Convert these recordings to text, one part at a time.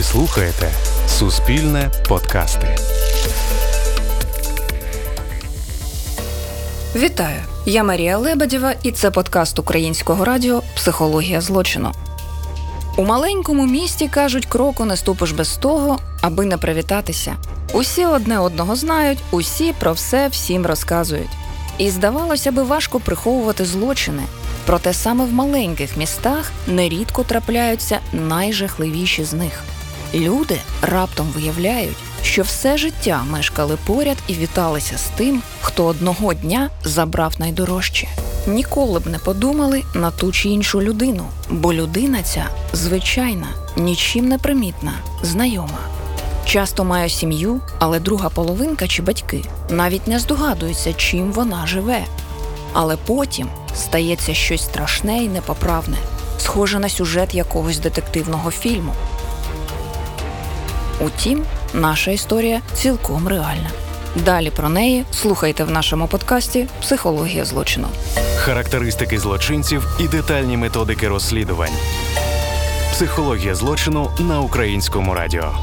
Ви слухаєте Суспільне подкасти. Вітаю! Я Марія Лебедєва, і це подкаст українського радіо Психологія злочину. У маленькому місті кажуть, кроку не ступиш без того, аби не привітатися. Усі одне одного знають, усі про все всім розказують. І здавалося би, важко приховувати злочини. Проте саме в маленьких містах нерідко трапляються найжахливіші з них. Люди раптом виявляють, що все життя мешкали поряд і віталися з тим, хто одного дня забрав найдорожче. Ніколи б не подумали на ту чи іншу людину, бо людина ця звичайна, нічим не примітна, знайома. Часто має сім'ю, але друга половинка чи батьки навіть не здогадуються, чим вона живе. Але потім стається щось страшне і непоправне, схоже на сюжет якогось детективного фільму. Утім, наша історія цілком реальна. Далі про неї слухайте в нашому подкасті Психологія злочину. Характеристики злочинців і детальні методики розслідувань. Психологія злочину на українському радіо.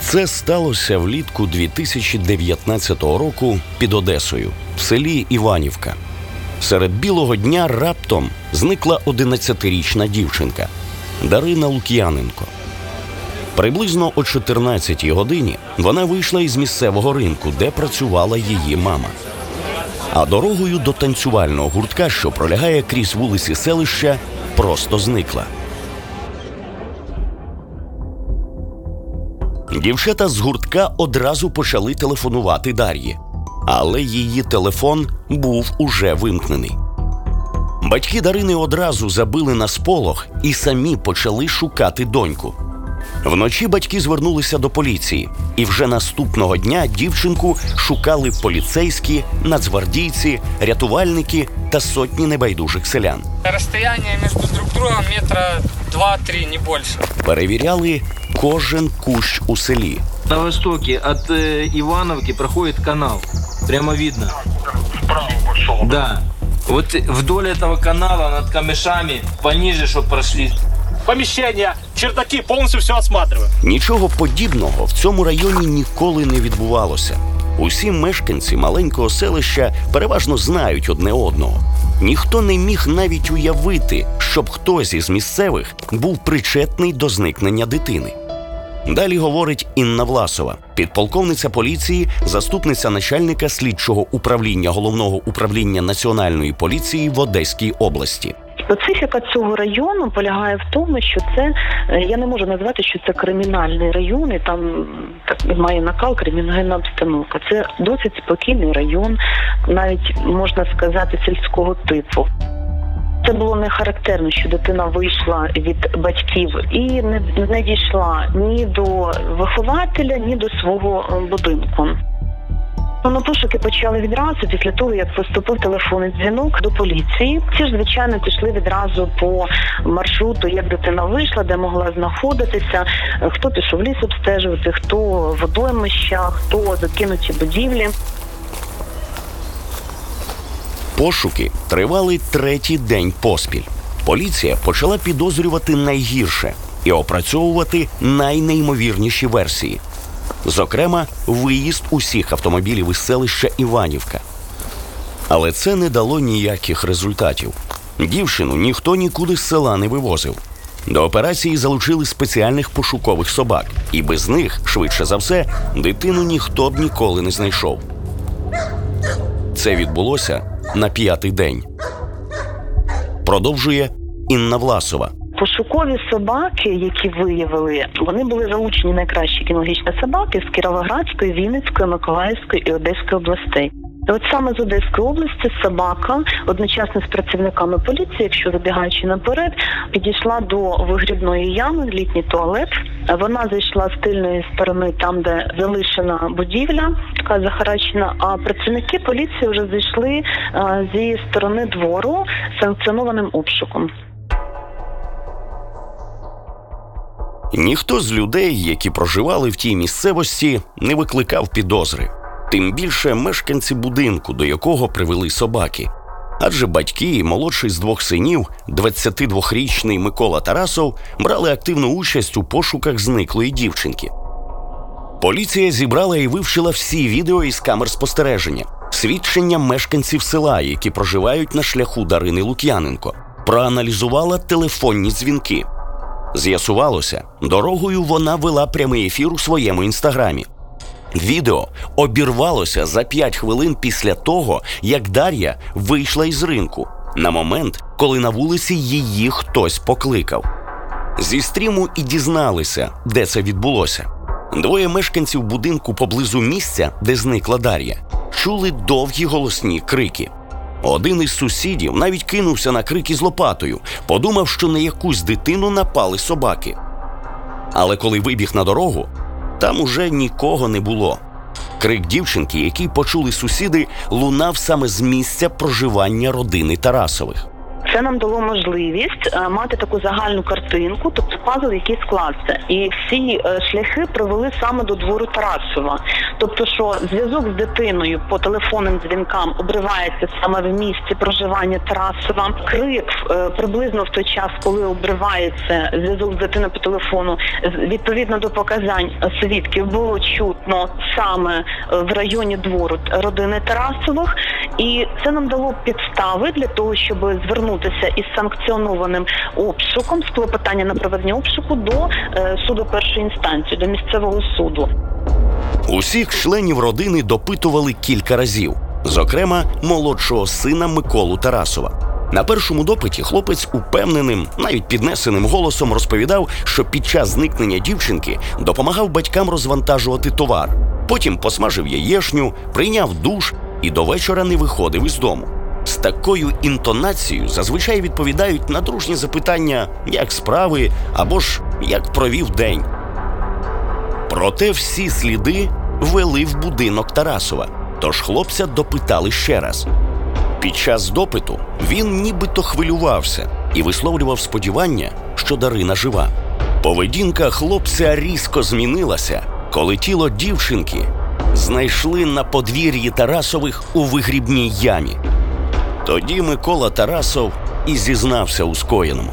Це сталося влітку 2019 року під Одесою в селі Іванівка. Серед білого дня раптом зникла 11-річна дівчинка Дарина Лук'яненко. Приблизно о 14-й годині вона вийшла із місцевого ринку, де працювала її мама. А дорогою до танцювального гуртка, що пролягає крізь вулиці селища, просто зникла. Дівчата з гуртка одразу почали телефонувати Дар'ї, але її телефон був уже вимкнений. Батьки Дарини одразу забили на сполох і самі почали шукати доньку. Вночі батьки звернулися до поліції, і вже наступного дня дівчинку шукали поліцейські, нацгвардійці, рятувальники та сотні небайдужих селян. Расстояние между друг другом метра 2-3, не больше. Перевіряли кожен кущ у селі. На востоке от э, Ивановки проходит канал. Прямо видно. Справа пошел. Да. Вот вдоль этого канала над камешами пониже, чтобы прошли. Помещение, чердаки, полностью все осматриваю. Нічого подібного в цьому районі ніколи не відбувалося. Усі мешканці маленького селища переважно знають одне одного. Ніхто не міг навіть уявити, щоб хтось із місцевих був причетний до зникнення дитини. Далі говорить Інна Власова, підполковниця поліції, заступниця начальника слідчого управління головного управління національної поліції в Одеській області. Специфіка цього району полягає в тому, що це е, я не можу назвати, що це кримінальний район, і там так має накал кримінальна обстановка. Це досить спокійний район, навіть можна сказати, сільського типу. Це було не характерно, що дитина вийшла від батьків і не, не дійшла ні до вихователя, ні до свого е, будинку. Ну, пошуки почали відразу після того, як поступив телефонний дзвінок до поліції. Ці ж звичайно пішли відразу по маршруту, як дитина вийшла, де могла знаходитися, хто пішов ліс обстежувати, хто водоймища, хто закинуті будівлі. Пошуки тривали третій день поспіль. Поліція почала підозрювати найгірше і опрацьовувати найнеймовірніші версії. Зокрема, виїзд усіх автомобілів із селища Іванівка. Але це не дало ніяких результатів. Дівчину ніхто нікуди з села не вивозив. До операції залучили спеціальних пошукових собак, і без них, швидше за все, дитину ніхто б ніколи не знайшов. Це відбулося на п'ятий день. Продовжує Інна Власова. Пошукові собаки, які виявили, вони були залучені найкращі кінологічні собаки з Кіровоградської, Вінницької, Миколаївської і Одеської областей. От саме з Одеської області собака одночасно з працівниками поліції, якщо забігаючи наперед, підійшла до вигрібної ями, літній туалет. Вона зайшла з тильної сторони, там де залишена будівля, така захарачена. А працівники поліції вже зайшли е, зі сторони двору санкціонованим обшуком. Ніхто з людей, які проживали в тій місцевості, не викликав підозри. Тим більше мешканці будинку, до якого привели собаки. Адже батьки і молодший з двох синів, 22-річний Микола Тарасов, брали активну участь у пошуках зниклої дівчинки. Поліція зібрала і вивчила всі відео із камер спостереження, свідчення мешканців села, які проживають на шляху Дарини Лук'яненко, проаналізувала телефонні дзвінки. З'ясувалося, дорогою вона вела прямий ефір у своєму інстаграмі. Відео обірвалося за 5 хвилин після того, як Дар'я вийшла із ринку, на момент, коли на вулиці її хтось покликав. Зі стріму і дізналися, де це відбулося. Двоє мешканців будинку поблизу місця, де зникла Дар'я, чули довгі голосні крики. Один із сусідів навіть кинувся на крики з лопатою, подумав, що на якусь дитину напали собаки. Але коли вибіг на дорогу, там уже нікого не було. Крик дівчинки, який почули сусіди, лунав саме з місця проживання родини Тарасових. Це нам дало можливість е, мати таку загальну картинку, тобто пазл, який склався. І всі е, шляхи привели саме до двору Тарасова. Тобто, що зв'язок з дитиною по телефонним дзвінкам обривається саме в місці проживання Тарасова. Крик е, приблизно в той час, коли обривається зв'язок з дитиною по телефону, відповідно до показань свідків було чутно саме в районі двору родини Тарасових, і це нам дало підстави для того, щоб звернутися із санкціонованим обшуком з клопотання на проведення обшуку до е, суду першої інстанції, до місцевого суду. Усіх членів родини допитували кілька разів, зокрема молодшого сина Миколу Тарасова. На першому допиті хлопець упевненим, навіть піднесеним голосом розповідав, що під час зникнення дівчинки допомагав батькам розвантажувати товар. Потім посмажив яєшню, прийняв душ і до вечора не виходив із дому. З такою інтонацією зазвичай відповідають на дружні запитання, як справи або ж як провів день. Проте всі сліди вели в будинок Тарасова, тож хлопця допитали ще раз. Під час допиту він нібито хвилювався і висловлював сподівання, що Дарина жива. Поведінка хлопця різко змінилася, коли тіло дівчинки знайшли на подвір'ї Тарасових у вигрібній ямі. Тоді Микола Тарасов і зізнався у скоєному.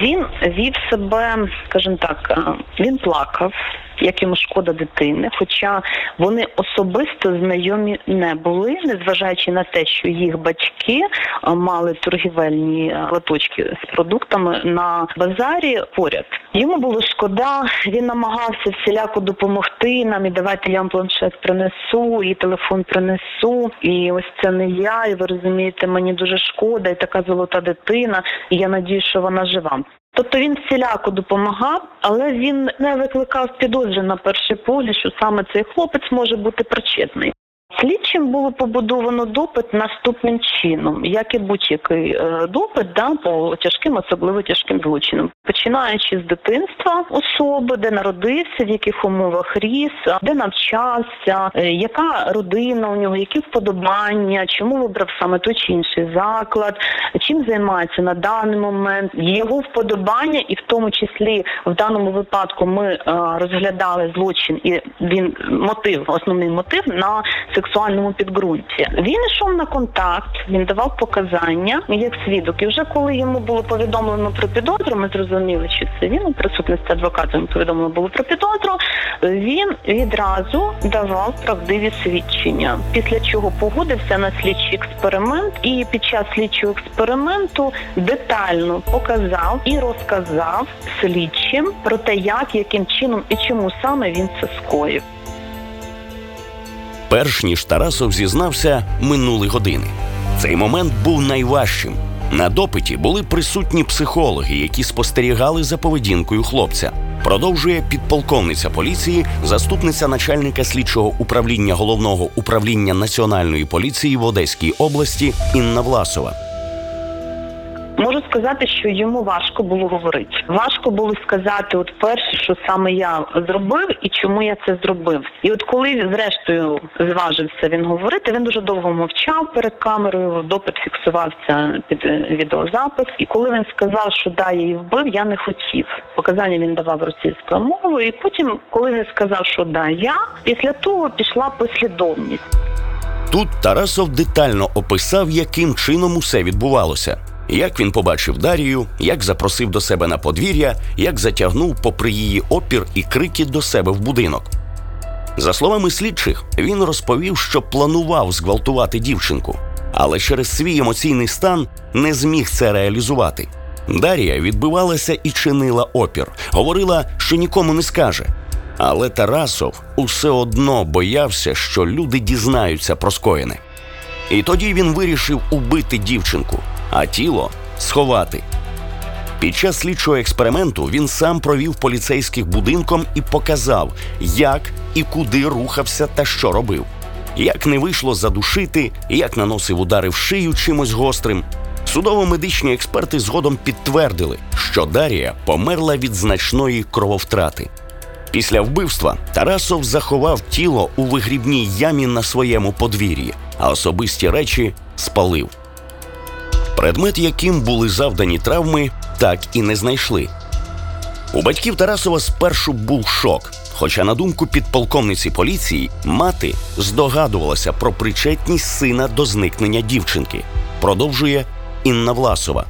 Він вів себе, скажімо так, е, він плакав, як йому шкода дитини. Хоча вони особисто знайомі не були, незважаючи на те, що їх батьки е, мали торгівельні е, лоточки з продуктами на базарі поряд. Йому було шкода, він намагався всіляко допомогти нам. І давайте я вам планшет принесу, і телефон принесу. І ось це не я. І ви розумієте, мені дуже шкода, і така золота дитина. І я надію, що вона жива. Тобто він всіляко допомагав, але він не викликав підозри на перший погляд, що саме цей хлопець може бути причетний. Слідчим було побудовано допит наступним чином, як і будь-який е, допит да, по тяжким, особливо тяжким злочинам, починаючи з дитинства особи, де народився, в яких умовах ріс, де навчався, е, яка родина у нього, які вподобання, чому вибрав саме той чи інший заклад, чим займається на даний момент, його вподобання, і в тому числі в даному випадку ми е, розглядали злочин і він мотив, основний мотив на сексуальному підґрунті. Він йшов на контакт, він давав показання як свідок. І вже коли йому було повідомлено про підозру, ми зрозуміли, що це він у присутності адвоката йому повідомлено було про підозру. Він відразу давав правдиві свідчення, після чого погодився на слідчий експеримент, і під час слідчого експерименту детально показав і розказав слідчим про те, як, яким чином і чому саме він це скоїв. Перш ніж Тарасов зізнався, минули години. Цей момент був найважчим. На допиті були присутні психологи, які спостерігали за поведінкою хлопця. Продовжує підполковниця поліції, заступниця начальника слідчого управління головного управління національної поліції в Одеській області Інна Власова. Можу сказати, що йому важко було говорити. Важко було сказати, от перше, що саме я зробив і чому я це зробив. І от коли зрештою зважився він говорити, він дуже довго мовчав перед камерою. Допит фіксувався під е, відеозапис. І коли він сказав, що да, я її вбив, я не хотів. Показання він давав російською мовою. І потім, коли він сказав, що да, я після того пішла послідовність. Тут Тарасов детально описав, яким чином усе відбувалося. Як він побачив Дарію, як запросив до себе на подвір'я, як затягнув, попри її опір і крики до себе в будинок. За словами слідчих, він розповів, що планував зґвалтувати дівчинку, але через свій емоційний стан не зміг це реалізувати. Дарія відбивалася і чинила опір, говорила, що нікому не скаже. Але Тарасов усе одно боявся, що люди дізнаються про скоєне. І тоді він вирішив убити дівчинку, а тіло сховати. Під час слідчого експерименту він сам провів поліцейських будинком і показав, як і куди рухався та що робив. Як не вийшло задушити, як наносив удари в шию чимось гострим. Судово-медичні експерти згодом підтвердили, що Дарія померла від значної крововтрати. Після вбивства Тарасов заховав тіло у вигрібній ямі на своєму подвір'ї, а особисті речі спалив. Предмет, яким були завдані травми, так і не знайшли. У батьків Тарасова спершу був шок. Хоча, на думку підполковниці поліції, мати здогадувалася про причетність сина до зникнення дівчинки. Продовжує Інна Власова.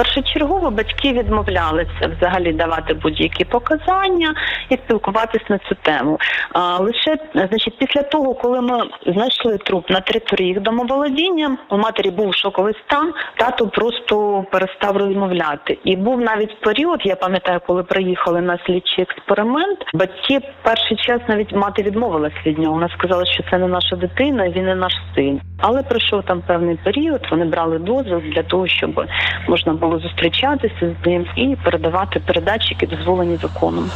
Першочергово батьки відмовлялися взагалі давати будь-які показання і спілкуватись на цю тему. А лише значить, після того, коли ми знайшли труп на території їх домоволодіння, у матері був шоковий стан, тато просто перестав розмовляти. І був навіть період, я пам'ятаю, коли приїхали на слідчий експеримент. Батьки перший час навіть мати відмовилась від нього. Вона сказала, що це не наша дитина, він не наш син. Але пройшов там певний період. Вони брали дозвіл для того, щоб можна було зустрічатися з ним і передавати передачі, які дозволені законом.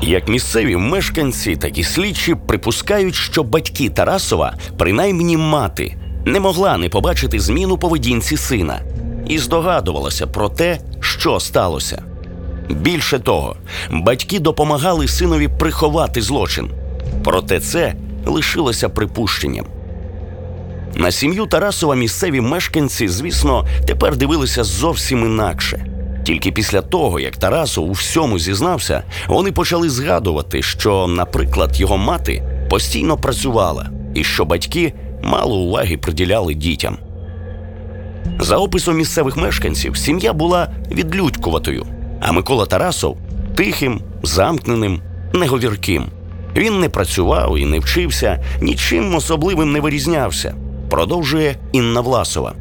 Як місцеві мешканці, так і слідчі припускають, що батьки Тарасова, принаймні мати, не могла не побачити зміну поведінці сина і здогадувалася про те, що сталося. Більше того, батьки допомагали синові приховати злочин. Проте це лишилося припущенням. На сім'ю Тарасова місцеві мешканці, звісно, тепер дивилися зовсім інакше. Тільки після того, як Тарасов у всьому зізнався, вони почали згадувати, що, наприклад, його мати постійно працювала і що батьки мало уваги приділяли дітям. За описом місцевих мешканців, сім'я була відлюдькуватою, а Микола Тарасов тихим, замкненим, неговірким. Він не працював і не вчився, нічим особливим не вирізнявся. Продовжує Інна Власова.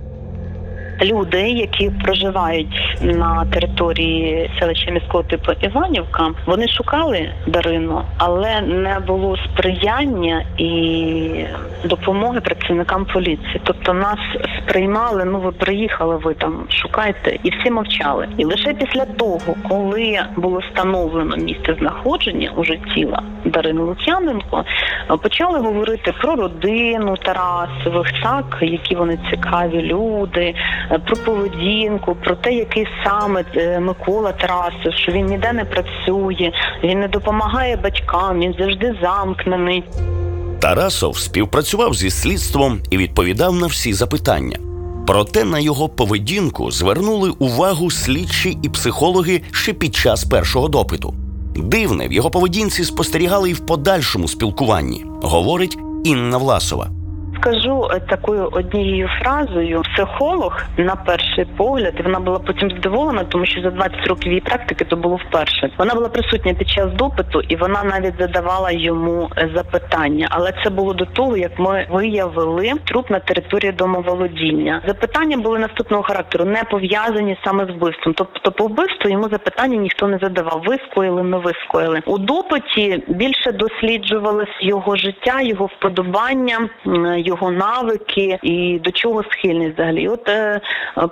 Люди, які проживають на території селища міського типу Іванівка, вони шукали Дарину, але не було сприяння і допомоги працівникам поліції. Тобто нас сприймали. Ну ви приїхали, ви там шукайте, і всі мовчали. І лише після того, коли було встановлено місце знаходження уже тіла Дарини Лук'яненко, почали говорити про родину Тарасових, так які вони цікаві люди, про поведінку, про те, який саме е, Микола Тарасов, що він ніде не працює, він не допомагає батькам, він завжди замкнений. Тарасов співпрацював зі слідством і відповідав на всі запитання. Проте на його поведінку звернули увагу слідчі і психологи ще під час першого допиту. Дивне, в його поведінці спостерігали і в подальшому спілкуванні, говорить Інна Власова. Скажу е, такою однією фразою: психолог на перший погляд, і вона була потім здивована, тому що за 20 років її практики то було вперше. Вона була присутня під час допиту, і вона навіть задавала йому е, запитання. Але це було до того, як ми виявили труп на території домоволодіння. Запитання були наступного характеру, не пов'язані саме з вбивством. Тобто, по вбивству йому запитання ніхто не задавав. Ви скоїли, не ви скоїли. У допиті більше досліджувалось його життя, його вподобання, його його навики і до чого схильний взагалі. От е,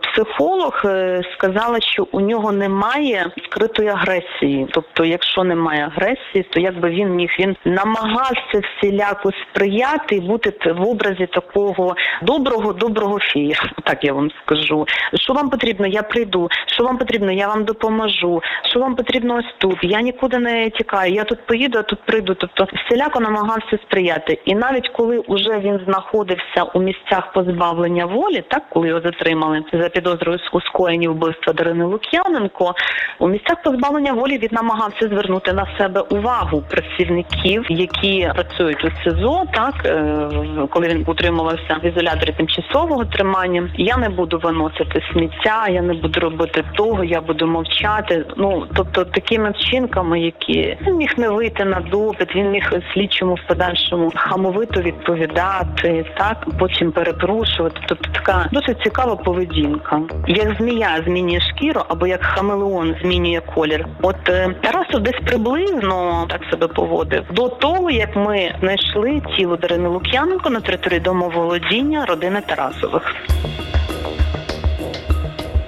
психолог е, сказала, що у нього немає скритої агресії. Тобто, якщо немає агресії, то якби він міг він намагався всіляко сприяти і бути в образі такого доброго, доброго фія. Так я вам скажу. Що вам потрібно? Я прийду. Що вам потрібно? Я вам допоможу. Що вам потрібно ось тут? Я нікуди не тікаю. Я тут поїду, а тут прийду. Тобто всіляко намагався сприяти. І навіть коли уже він знаходився у місцях позбавлення волі, так коли його затримали за підозрою у скоєнні вбивства Дарини Лук'яненко, у місцях позбавлення волі він намагався звернути на себе увагу працівників, які працюють у СИЗО, так е, коли він утримувався в ізоляторі тимчасового тримання. Я не буду виносити сміття, я не буду робити того, я буду мовчати. Ну тобто такими вчинками, які він міг не вийти на допит, він міг слідчому в подальшому хамовито відповідати, так потім перепрошувати. Тобто така досить цікава поведінка. Як змія змінює шкіру, або як хамелеон змінює колір. От е, Тарасов десь приблизно так себе поводив до того, як ми знайшли тіло Дарини Лук'яненко на території домоволодіння родини Тарасових.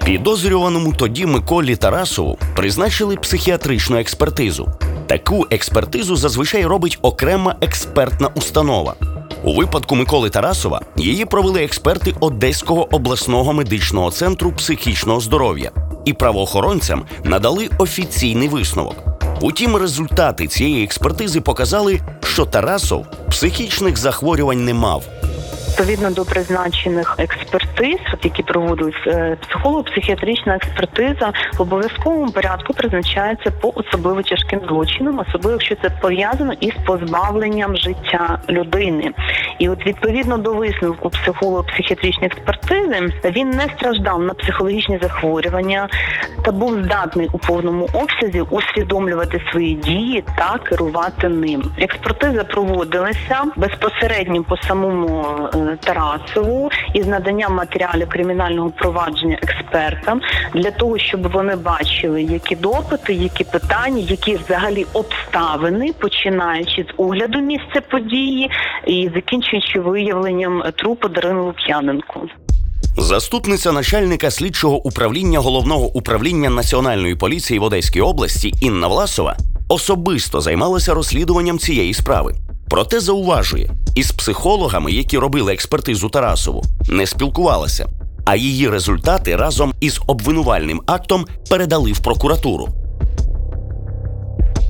Підозрюваному тоді Миколі Тарасову призначили психіатричну експертизу. Таку експертизу зазвичай робить окрема експертна установа. У випадку Миколи Тарасова її провели експерти Одеського обласного медичного центру психічного здоров'я і правоохоронцям надали офіційний висновок. Утім, результати цієї експертизи показали, що Тарасов психічних захворювань не мав. Відповідно до призначених експертиз, які проводились е, психолого-психіатрична експертиза в обов'язковому порядку призначається по особливо тяжким злочинам, особливо якщо це пов'язано із позбавленням життя людини. І от відповідно до висновку психолого-психіатричної експертизи він не страждав на психологічні захворювання та був здатний у повному обсязі усвідомлювати свої дії та керувати ним. Експертиза проводилася безпосередньо по самому. Тарасову із наданням матеріалів кримінального провадження експертам для того, щоб вони бачили, які допити, які питання, які взагалі обставини, починаючи з огляду місця події і закінчуючи виявленням трупу Дарини Лук'яненко. Заступниця начальника слідчого управління головного управління національної поліції в Одеській області Інна Власова особисто займалася розслідуванням цієї справи. Проте зауважує, із психологами, які робили експертизу Тарасову, не спілкувалася, а її результати разом із обвинувальним актом передали в прокуратуру.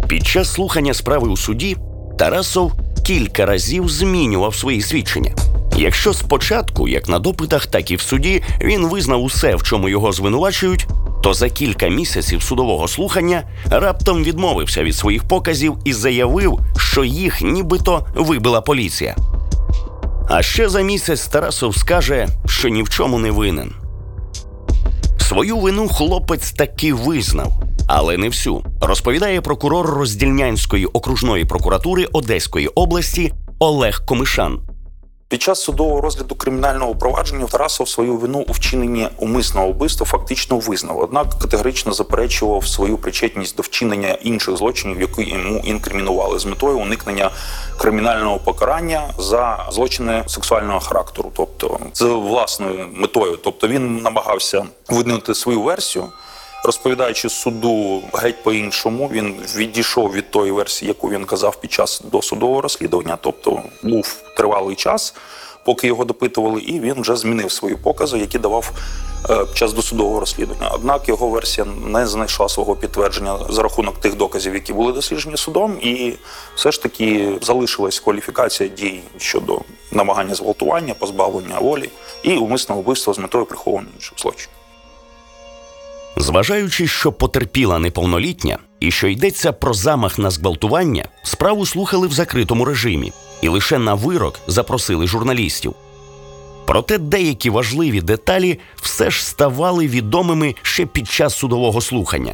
Під час слухання справи у суді Тарасов кілька разів змінював свої свідчення. Якщо спочатку, як на допитах, так і в суді, він визнав усе, в чому його звинувачують, то за кілька місяців судового слухання раптом відмовився від своїх показів і заявив, що їх нібито вибила поліція. А ще за місяць Тарасов скаже, що ні в чому не винен. Свою вину хлопець таки визнав, але не всю. Розповідає прокурор роздільнянської окружної прокуратури Одеської області Олег Комишан. Під час судового розгляду кримінального провадження Тарасов свою вину у вчиненні умисного вбивства фактично визнав, однак категорично заперечував свою причетність до вчинення інших злочинів, які йому інкримінували з метою уникнення кримінального покарання за злочини сексуального характеру, тобто з власною метою. Тобто він намагався виднути свою версію. Розповідаючи суду геть по-іншому, він відійшов від тої версії, яку він казав під час досудового розслідування. Тобто був тривалий час, поки його допитували, і він вже змінив свої покази, які давав е, під час досудового розслідування. Однак його версія не знайшла свого підтвердження за рахунок тих доказів, які були досліджені судом, і все ж таки залишилась кваліфікація дій щодо намагання зґвалтування, позбавлення волі і умисного вбивства з метою приховування інших злочинів. Зважаючи, що потерпіла неповнолітня і що йдеться про замах на зґвалтування, справу слухали в закритому режимі і лише на вирок запросили журналістів. Проте деякі важливі деталі все ж ставали відомими ще під час судового слухання.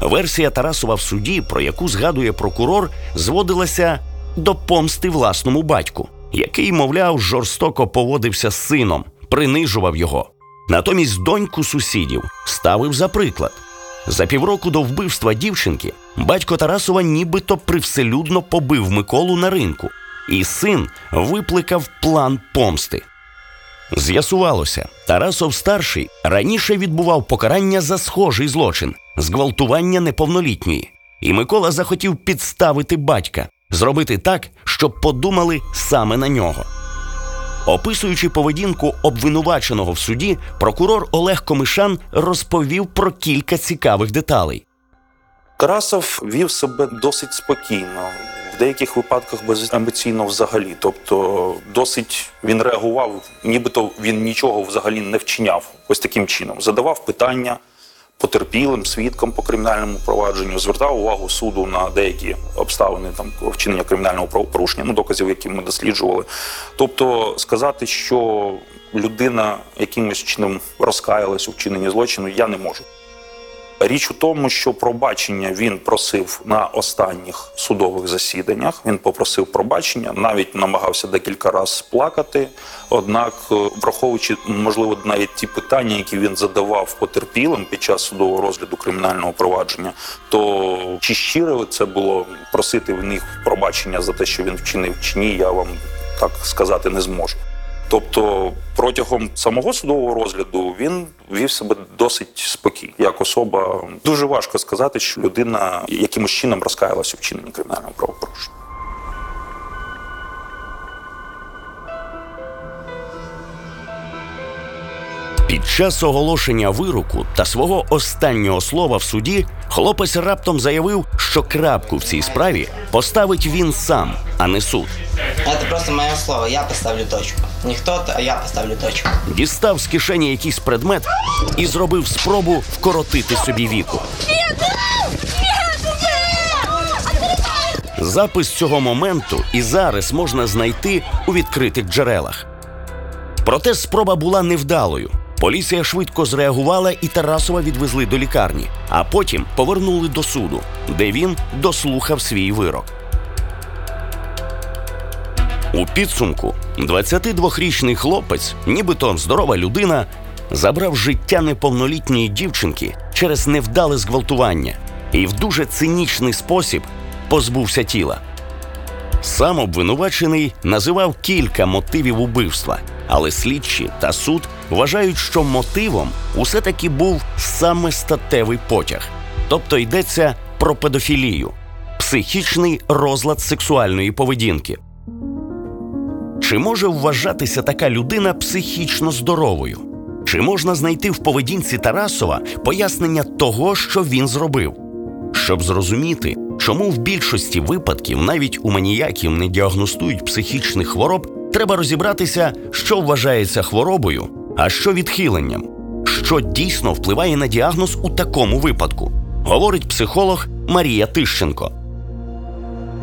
Версія Тарасова в суді, про яку згадує прокурор, зводилася до помсти власному батьку, який, мовляв, жорстоко поводився з сином, принижував його. Натомість доньку сусідів ставив за приклад. За півроку до вбивства дівчинки батько Тарасова нібито привселюдно побив Миколу на ринку і син випликав план помсти. З'ясувалося, Тарасов старший раніше відбував покарання за схожий злочин зґвалтування неповнолітньої, і Микола захотів підставити батька, зробити так, щоб подумали саме на нього. Описуючи поведінку обвинуваченого в суді, прокурор Олег Комишан розповів про кілька цікавих деталей. Тарасов вів себе досить спокійно, в деяких випадках беземоційно взагалі. Тобто, досить він реагував, нібито він нічого взагалі не вчиняв. Ось таким чином задавав питання потерпілим свідком по кримінальному провадженню, звертав увагу суду на деякі обставини там вчинення кримінального правопорушення, ну доказів, які ми досліджували. Тобто, сказати, що людина якимось чином розкаялась у вчиненні злочину, я не можу. Річ у тому, що пробачення він просив на останніх судових засіданнях. Він попросив пробачення, навіть намагався декілька разів плакати. Однак, е, враховуючи можливо навіть ті питання, які він задавав потерпілим під час судового розгляду кримінального провадження, то чи щиро це було просити в них пробачення за те, що він вчинив чи ні, я вам так сказати не зможу. Тобто протягом самого судового розгляду він вів себе досить спокійно. Як особа дуже важко сказати, що людина якимось чином розкаялася в вчиненні кримінального правопорушення. Під час оголошення вироку та свого останнього слова в суді хлопець раптом заявив, що крапку в цій справі поставить він сам, а не суд. Это просто мое слово, я поставлю точку. Кто-то, а я поставлю точку. Дістав з кишені якийсь предмет і зробив спробу вкоротити собі віку. Запис цього моменту і зараз можна знайти у відкритих джерелах. Проте спроба була невдалою. Поліція швидко зреагувала і Тарасова відвезли до лікарні, а потім повернули до суду, де він дослухав свій вирок. У підсумку 22-річний хлопець, нібито здорова людина, забрав життя неповнолітньої дівчинки через невдале зґвалтування і в дуже цинічний спосіб позбувся тіла. Сам обвинувачений називав кілька мотивів убивства, але слідчі та суд вважають, що мотивом усе таки був саме статевий потяг, тобто йдеться про педофілію, психічний розлад сексуальної поведінки. Чи може вважатися така людина психічно здоровою? Чи можна знайти в поведінці Тарасова пояснення того, що він зробив? Щоб зрозуміти, чому в більшості випадків навіть у маніяків не діагностують психічних хвороб, треба розібратися, що вважається хворобою, а що відхиленням, що дійсно впливає на діагноз у такому випадку, говорить психолог Марія Тищенко.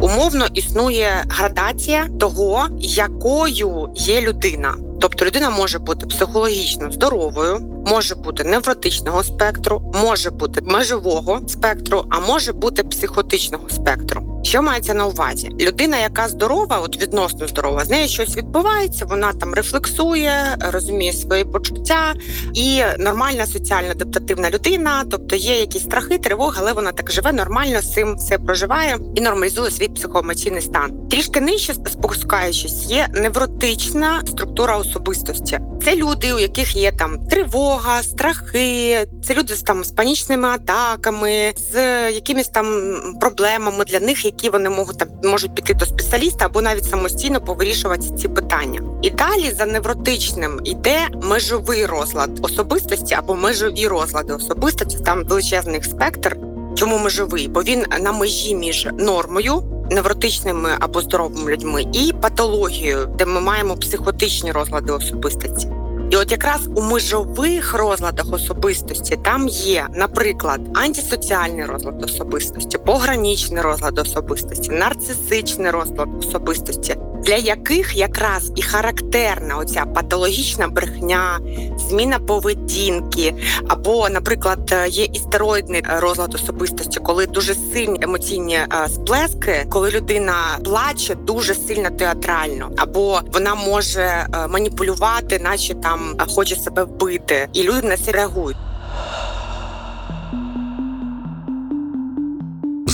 Умовно існує градація того, якою є людина. Тобто людина може бути психологічно здоровою, може бути невротичного спектру, може бути межового спектру, а може бути психотичного спектру. Що мається на увазі? Людина, яка здорова, от відносно здорова, з нею щось відбувається, вона там рефлексує, розуміє свої почуття і нормальна соціально адаптативна людина, тобто є якісь страхи, тривоги, але вона так живе нормально з цим все проживає і нормалізує свій психоемоційний стан. Трішки нижче спускаючись, є невротична структура особистості. Це люди, у яких є там тривога, страхи, це люди з там з панічними атаками, з якимись там проблемами для них, які вони можуть там можуть піти до спеціаліста або навіть самостійно повирішувати ці питання. І далі за невротичним йде межовий розлад особистості або межові розлади особистості. Там величезний спектр. Чому межовий? Бо він на межі між нормою. Невротичними або здоровими людьми і патологією, де ми маємо психотичні розлади особистості. І от якраз у межових розладах особистості там є, наприклад, антисоціальний розлад особистості, пограничний розлад особистості, нарцисичний розлад особистості, для яких якраз і характерна оця патологічна брехня, зміна поведінки, або, наприклад, є істероїдний розлад особистості, коли дуже сильні емоційні сплески, коли людина плаче дуже сильно театрально, або вона може маніпулювати, наче там хоче себе вбити, і люди на це реагують.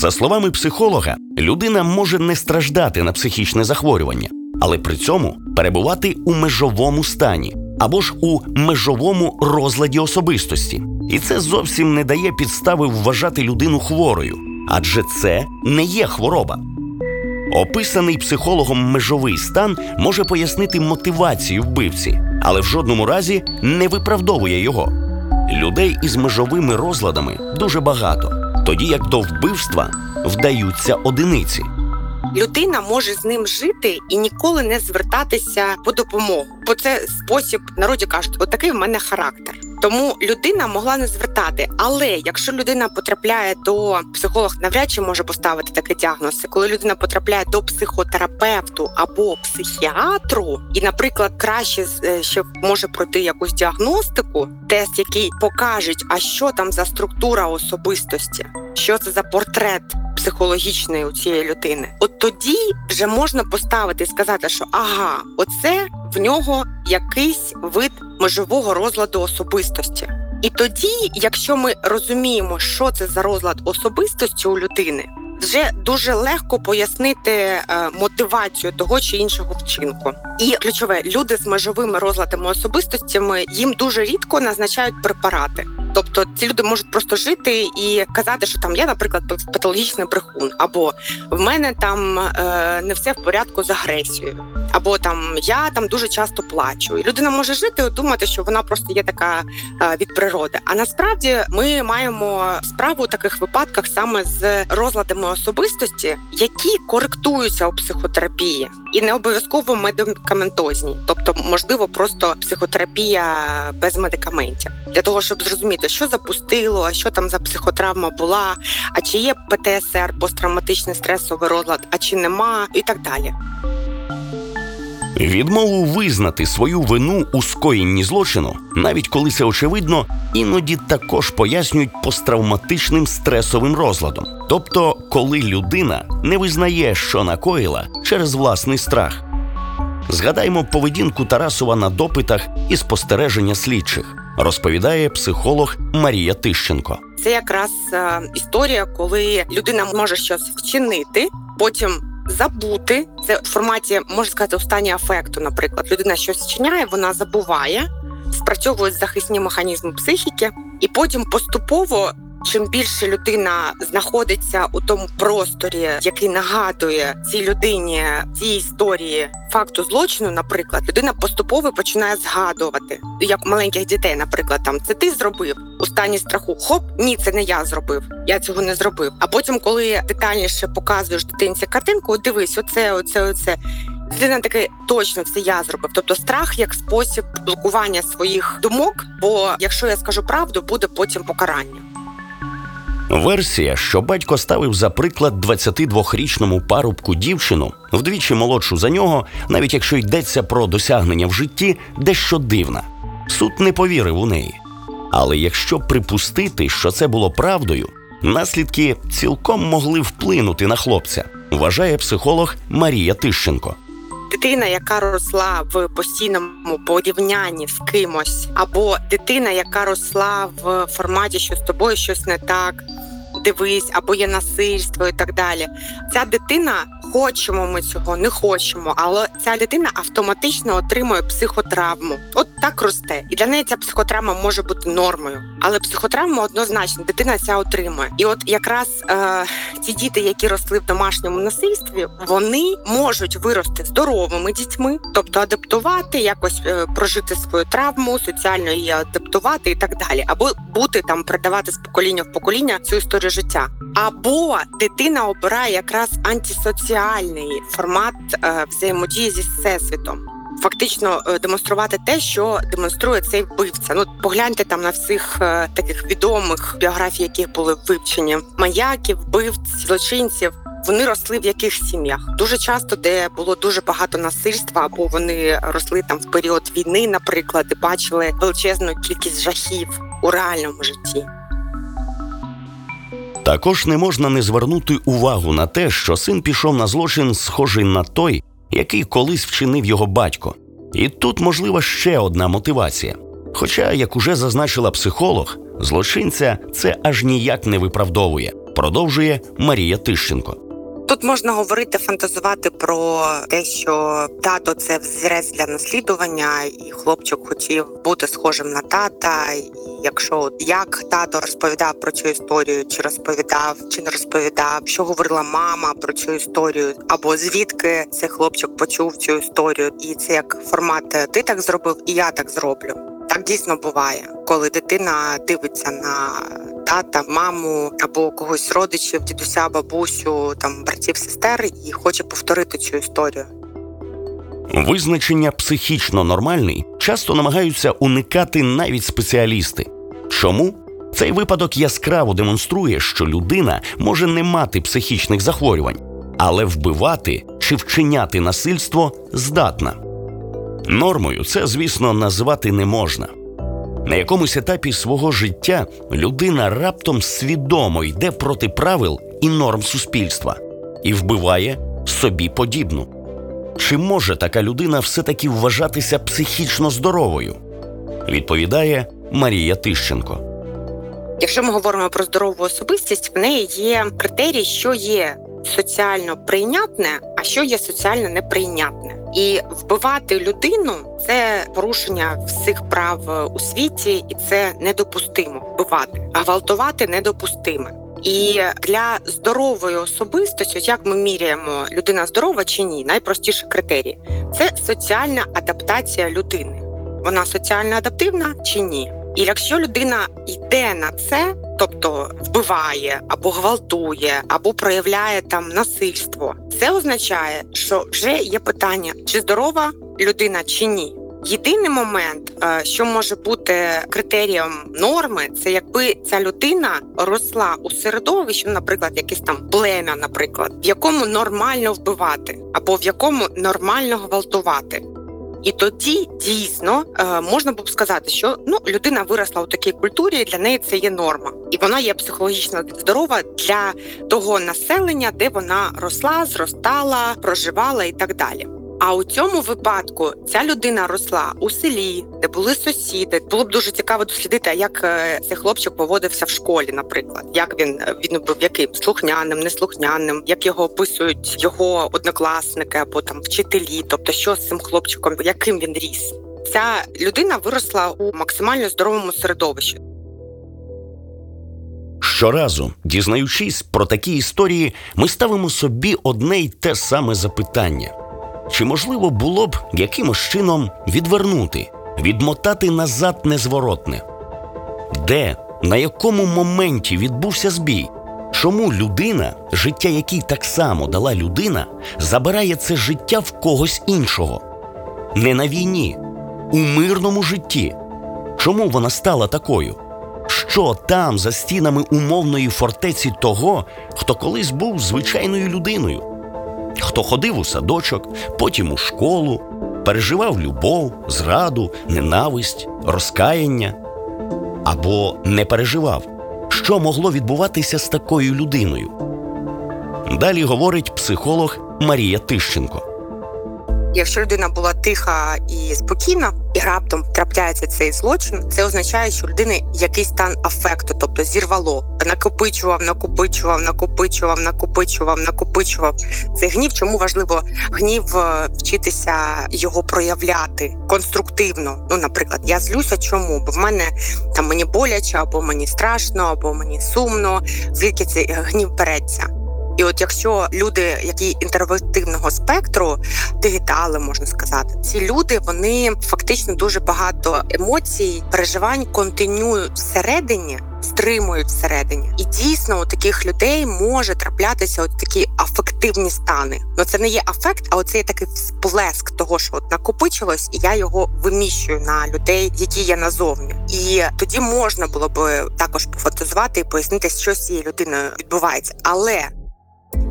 За словами психолога, людина може не страждати на психічне захворювання, але при цьому перебувати у межовому стані або ж у межовому розладі особистості. І це зовсім не дає підстави вважати людину хворою, адже це не є хвороба. Описаний психологом межовий стан може пояснити мотивацію вбивці, але в жодному разі не виправдовує його. Людей із межовими розладами дуже багато, тоді як до вбивства вдаються одиниці. Людина може з ним жити і ніколи не звертатися по допомогу. Бо це спосіб народі кажуть, отакий в мене характер. Тому людина могла не звертати. Але якщо людина потрапляє до психолог, навряд чи може поставити такий діагноз. Коли людина потрапляє до психотерапевту або психіатру, і, наприклад, краще е, ще може пройти якусь діагностику, тест, який покаже, а що там за структура особистості, що це за портрет психологічної у цієї людини. От тоді вже можна поставити і сказати, що ага, оце в нього якийсь вид межового розладу особистості. І тоді, якщо ми розуміємо, що це за розлад особистості у людини, вже дуже легко пояснити е, мотивацію того чи іншого вчинку. І ключове люди з межовими розладами особистостями їм дуже рідко назначають препарати. Тобто ці люди можуть просто жити і казати, що там я, наприклад, патологічний брехун, або в мене там е, не все в порядку з агресією, або там я там дуже часто плачу. І людина може жити і думати, що вона просто є така е, від природи. А насправді ми маємо справу у таких випадках саме з розладами особистості, які коректуються у психотерапії, і не обов'язково медикаментозні, тобто, можливо, просто психотерапія без медикаментів, для того, щоб зрозуміти, що запустило, а що там за психотравма була, а чи є ПТСР, посттравматичний стресовий розлад, а чи нема, і так далі. Відмову визнати свою вину у скоєнні злочину, навіть коли це очевидно, іноді також пояснюють посттравматичним стресовим розладом, тобто коли людина не визнає, що накоїла через власний страх. Згадаймо поведінку Тарасова на допитах і спостереження слідчих, розповідає психолог Марія Тищенко. Це якраз е, історія, коли людина може щось вчинити, потім забути. Це в форматі можна сказати у стані афекту. Наприклад, людина щось вчиняє, вона забуває, спрацьовують захисні механізми психіки, і потім поступово. Чим більше людина знаходиться у тому просторі, який нагадує цій людині цій історії факту злочину, наприклад, людина поступово починає згадувати, як маленьких дітей, наприклад, там це ти зробив у стані страху. Хоп, ні, це не я зробив. Я цього не зробив. А потім, коли детальніше показуєш дитинці картинку, дивись, оце, оце, оце. Людина таке точно це я зробив. Тобто страх як спосіб блокування своїх думок. Бо якщо я скажу правду, буде потім покарання. Версія, що батько ставив за приклад 22-річному парубку дівчину, вдвічі молодшу за нього, навіть якщо йдеться про досягнення в житті, дещо дивна. Суд не повірив у неї. Але якщо припустити, що це було правдою, наслідки цілком могли вплинути на хлопця, вважає психолог Марія Тищенко. Дитина, яка росла в постійному порівнянні з кимось, або дитина, яка росла в форматі, що з тобою щось не так, дивись, або є насильство і так далі. Ця дитина, хочемо ми цього, не хочемо, але ця дитина автоматично отримує психотравму. От так росте, і для неї ця психотравма може бути нормою. Але психотравма однозначно дитина ця отримує. І от якраз е, ці діти, які росли в домашньому насильстві, вони можуть вирости здоровими дітьми, тобто адаптувати, якось е, прожити свою травму, соціально її адаптувати і так далі, або бути там, передавати з покоління в покоління цю історію життя. Або дитина обирає якраз антисоціальний формат е, взаємодії зі всесвітом. Фактично е, демонструвати те, що демонструє цей вбивця. Ну погляньте там на всіх е, таких відомих біографій, яких були вивчені маяків, вбивць, злочинців. Вони росли в яких сім'ях дуже часто, де було дуже багато насильства, або вони росли там в період війни, наприклад, і бачили величезну кількість жахів у реальному житті. Також не можна не звернути увагу на те, що син пішов на злочин, схожий на той, який колись вчинив його батько. І тут можлива ще одна мотивація. Хоча, як уже зазначила психолог, злочинця це аж ніяк не виправдовує. продовжує Марія Тищенко. Тут можна говорити, фантазувати про те, що тато це взірець для наслідування, і хлопчик хотів бути схожим на тата. І якщо як тато розповідав про цю історію, чи розповідав, чи не розповідав, що говорила мама про цю історію, або звідки цей хлопчик почув цю історію, і це як формат ти так зробив, і я так зроблю. Так дійсно буває, коли дитина дивиться на тата, маму або когось родичів, дідуся, бабусю, там братів, сестер, і хоче повторити цю історію. Визначення психічно нормальний часто намагаються уникати навіть спеціалісти. Чому? Цей випадок яскраво демонструє, що людина може не мати психічних захворювань, але вбивати чи вчиняти насильство здатна. Нормою це, звісно, назвати не можна. На якомусь етапі свого життя людина раптом свідомо йде проти правил і норм суспільства і вбиває собі подібну. Чи може така людина все-таки вважатися психічно здоровою? Відповідає Марія Тищенко. Якщо ми говоримо про здорову особистість, в неї є критерії, що є соціально прийнятне, а що є соціально неприйнятне. І вбивати людину це порушення всіх прав у світі, і це недопустимо вбивати, а гвалтувати недопустимо. І для здорової особистості, як ми міряємо, людина здорова чи ні, найпростіші критерії це соціальна адаптація людини. Вона соціально адаптивна чи ні? І якщо людина йде на це, тобто вбиває або гвалтує, або проявляє там насильство, це означає, що вже є питання, чи здорова людина чи ні. Єдиний момент, е, що може бути критерієм норми, це якби ця людина росла у середовищі, наприклад, якесь там плем'я, наприклад, в якому нормально вбивати, або в якому нормально гвалтувати. І тоді дійсно е, можна було б сказати, що ну людина виросла у такій культурі, для неї це є норма, і вона є психологічно здорова для того населення, де вона росла, зростала, проживала і так далі. А у цьому випадку ця людина росла у селі, де були сусіди. Було б дуже цікаво дослідити, як е, цей хлопчик поводився в школі, наприклад, як він е, він був яким слухняним, неслухняним, як його описують його однокласники або там вчителі, тобто що з цим хлопчиком, яким він ріс. Ця людина виросла у максимально здоровому середовищі. Щоразу, дізнаючись про такі історії, ми ставимо собі одне й те саме запитання. Чи можливо було б якимось чином відвернути, відмотати назад незворотне? Де, на якому моменті відбувся збій? Чому людина, життя якій так само дала людина, забирає це життя в когось іншого? Не на війні, у мирному житті. Чому вона стала такою? Що там за стінами умовної фортеці того, хто колись був звичайною людиною? Хто ходив у садочок, потім у школу, переживав любов, зраду, ненависть, розкаяння або не переживав, що могло відбуватися з такою людиною. Далі говорить психолог Марія Тищенко. Якщо людина була тиха і спокійна, і раптом трапляється цей злочин, це означає, що людини якийсь стан афекту, тобто зірвало, накопичував, накопичував, накопичував, накопичував, накопичував цей гнів. Чому важливо гнів е, вчитися його проявляти конструктивно? Ну, наприклад, я злюся, чому? Бо в мене там мені боляче, або мені страшно, або мені сумно. Звідки цей гнів береться? І от якщо люди, які інтервативного спектру, дигітали можна сказати, ці люди вони фактично дуже багато емоцій, переживань континюють всередині. Стримують всередині, і дійсно у таких людей може траплятися от такі афективні стани. Ну це не є афект, а оце є такий сплеск того, що от накопичилось, і я його виміщую на людей, які є назовні. І тоді можна було б також пофантазувати і пояснити, що з цією людиною відбувається, але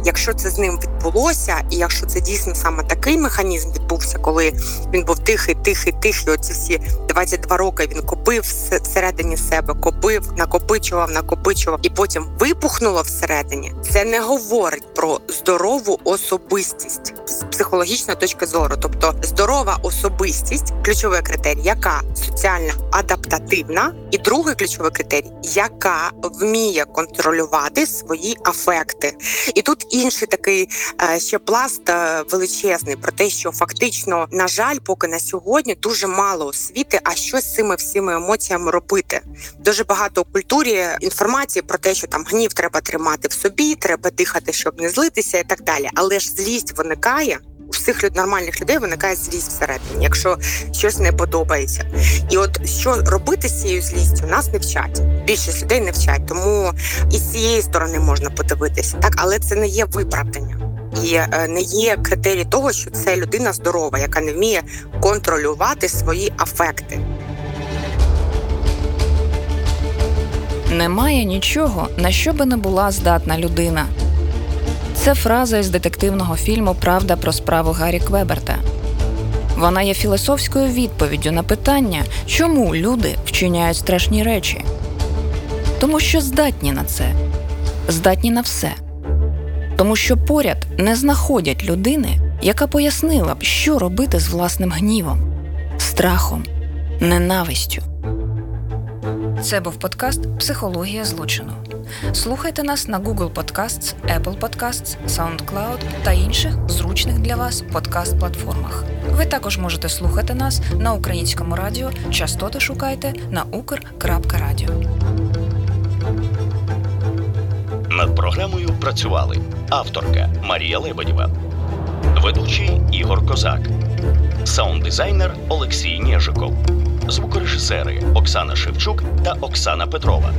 Якщо це з ним відбулося, і якщо це дійсно саме такий механізм відбувся, коли він був тихий, тихий, тихий, оці всі 22 роки він копив всередині себе, копив, накопичував, накопичував, і потім вибухнуло всередині. Це не говорить про здорову особистість з психологічної точки зору, тобто здорова особистість, ключовий критерій, яка соціально адаптативна, і другий ключовий критерій, яка вміє контролювати свої афекти. І тут інший такий е, ще пласт е, величезний про те, що фактично, на жаль, поки на сьогодні дуже мало освіти, а що з цими всіми емоціями робити. Дуже багато у культурі інформації про те, що там гнів треба тримати в собі, треба дихати, щоб не злитися, і так далі. Але ж злість виникає. У всіх нормальних людей виникає злість всередині, якщо щось не подобається, і от що робити з цією злістю, нас не вчать. Більшість людей не вчать, тому і з цієї сторони можна подивитися, так але це не є виправдання і е, не є критерій того, що це людина здорова, яка не вміє контролювати свої афекти. Немає нічого, на що би не була здатна людина. Це фраза із детективного фільму Правда про справу Гаррі Квеберта. Вона є філософською відповіддю на питання, чому люди вчиняють страшні речі. Тому що здатні на це, здатні на все. Тому що поряд не знаходять людини, яка пояснила б, що робити з власним гнівом, страхом, ненавистю. Це був подкаст Психологія злочину. Слухайте нас на Google Podcasts, Apple Podcasts, SoundCloud та інших зручних для вас подкаст-платформах. Ви також можете слухати нас на українському радіо. Частоти шукайте на ukr.radio. Над програмою працювали авторка Марія Лебедєва, ведучий Ігор Козак, саунд-дизайнер Олексій Нєжиков, звукорежисери Оксана Шевчук та Оксана Петрова.